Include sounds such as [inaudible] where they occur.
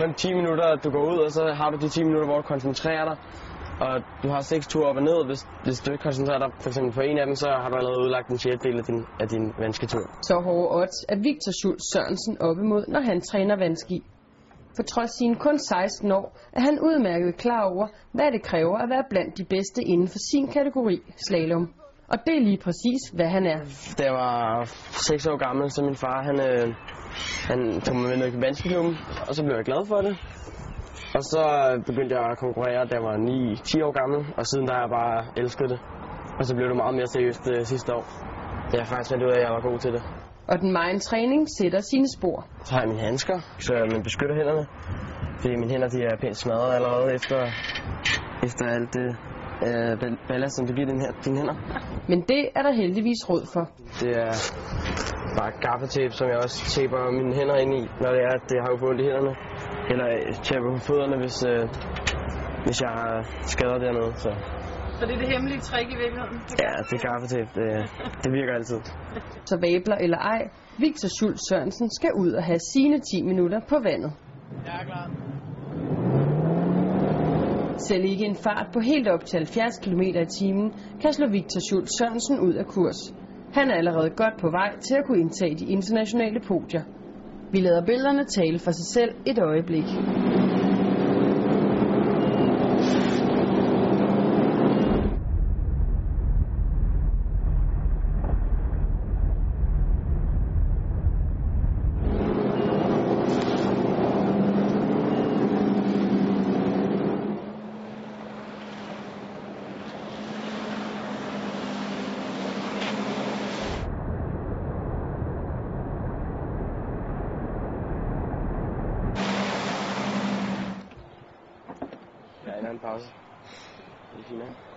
kun 10 minutter, du går ud, og så har du de 10 minutter, hvor du koncentrerer dig. Og du har seks ture op og ned. Hvis, hvis du ikke koncentrerer dig for eksempel på en af dem, så har du allerede udlagt en sjældel af din, af din vandskitur. Så hårde odds er Victor Schultz Sørensen op imod, når han træner vandski. For trods sine kun 16 år, er han udmærket klar over, hvad det kræver at være blandt de bedste inden for sin kategori, slalom. Og det er lige præcis, hvad han er. Da jeg var 6 år gammel, så min far, han, øh, han tog mig med ned i vandskiklubben, og så blev jeg glad for det. Og så begyndte jeg at konkurrere, da jeg var 9-10 år gammel, og siden der har jeg bare elsket det. Og så blev det meget mere seriøst det sidste år. Jeg har faktisk fandt ud af, at jeg var god til det. Og den meget træning sætter sine spor. Så har jeg mine handsker, så man beskytter hænderne. Fordi mine hænder de er pænt smadret allerede efter, efter alt det øh, ballast, som det giver din, her, dine hænder. Men det er der heldigvis råd for. Det er bare gaffatape, som jeg også taper mine hænder ind i, når det er, at det har jo ondt i hænderne. Eller taper på fødderne, hvis, øh, hvis jeg har skader dernede. Så. Så det er det hemmelige trick i virkeligheden? Ja, det er gaffatape. Det, det virker altid. [laughs] Så vabler eller ej, Victor Schultz Sørensen skal ud og have sine 10 minutter på vandet. Jeg er klar. Selv ikke en fart på helt op til 70 km i timen kan slå Victor Schultz Sørensen ud af kurs. Han er allerede godt på vej til at kunne indtage de internationale podier. Vi lader billederne tale for sig selv et øjeblik. Ja, en anden pause. Det er fint, ikke?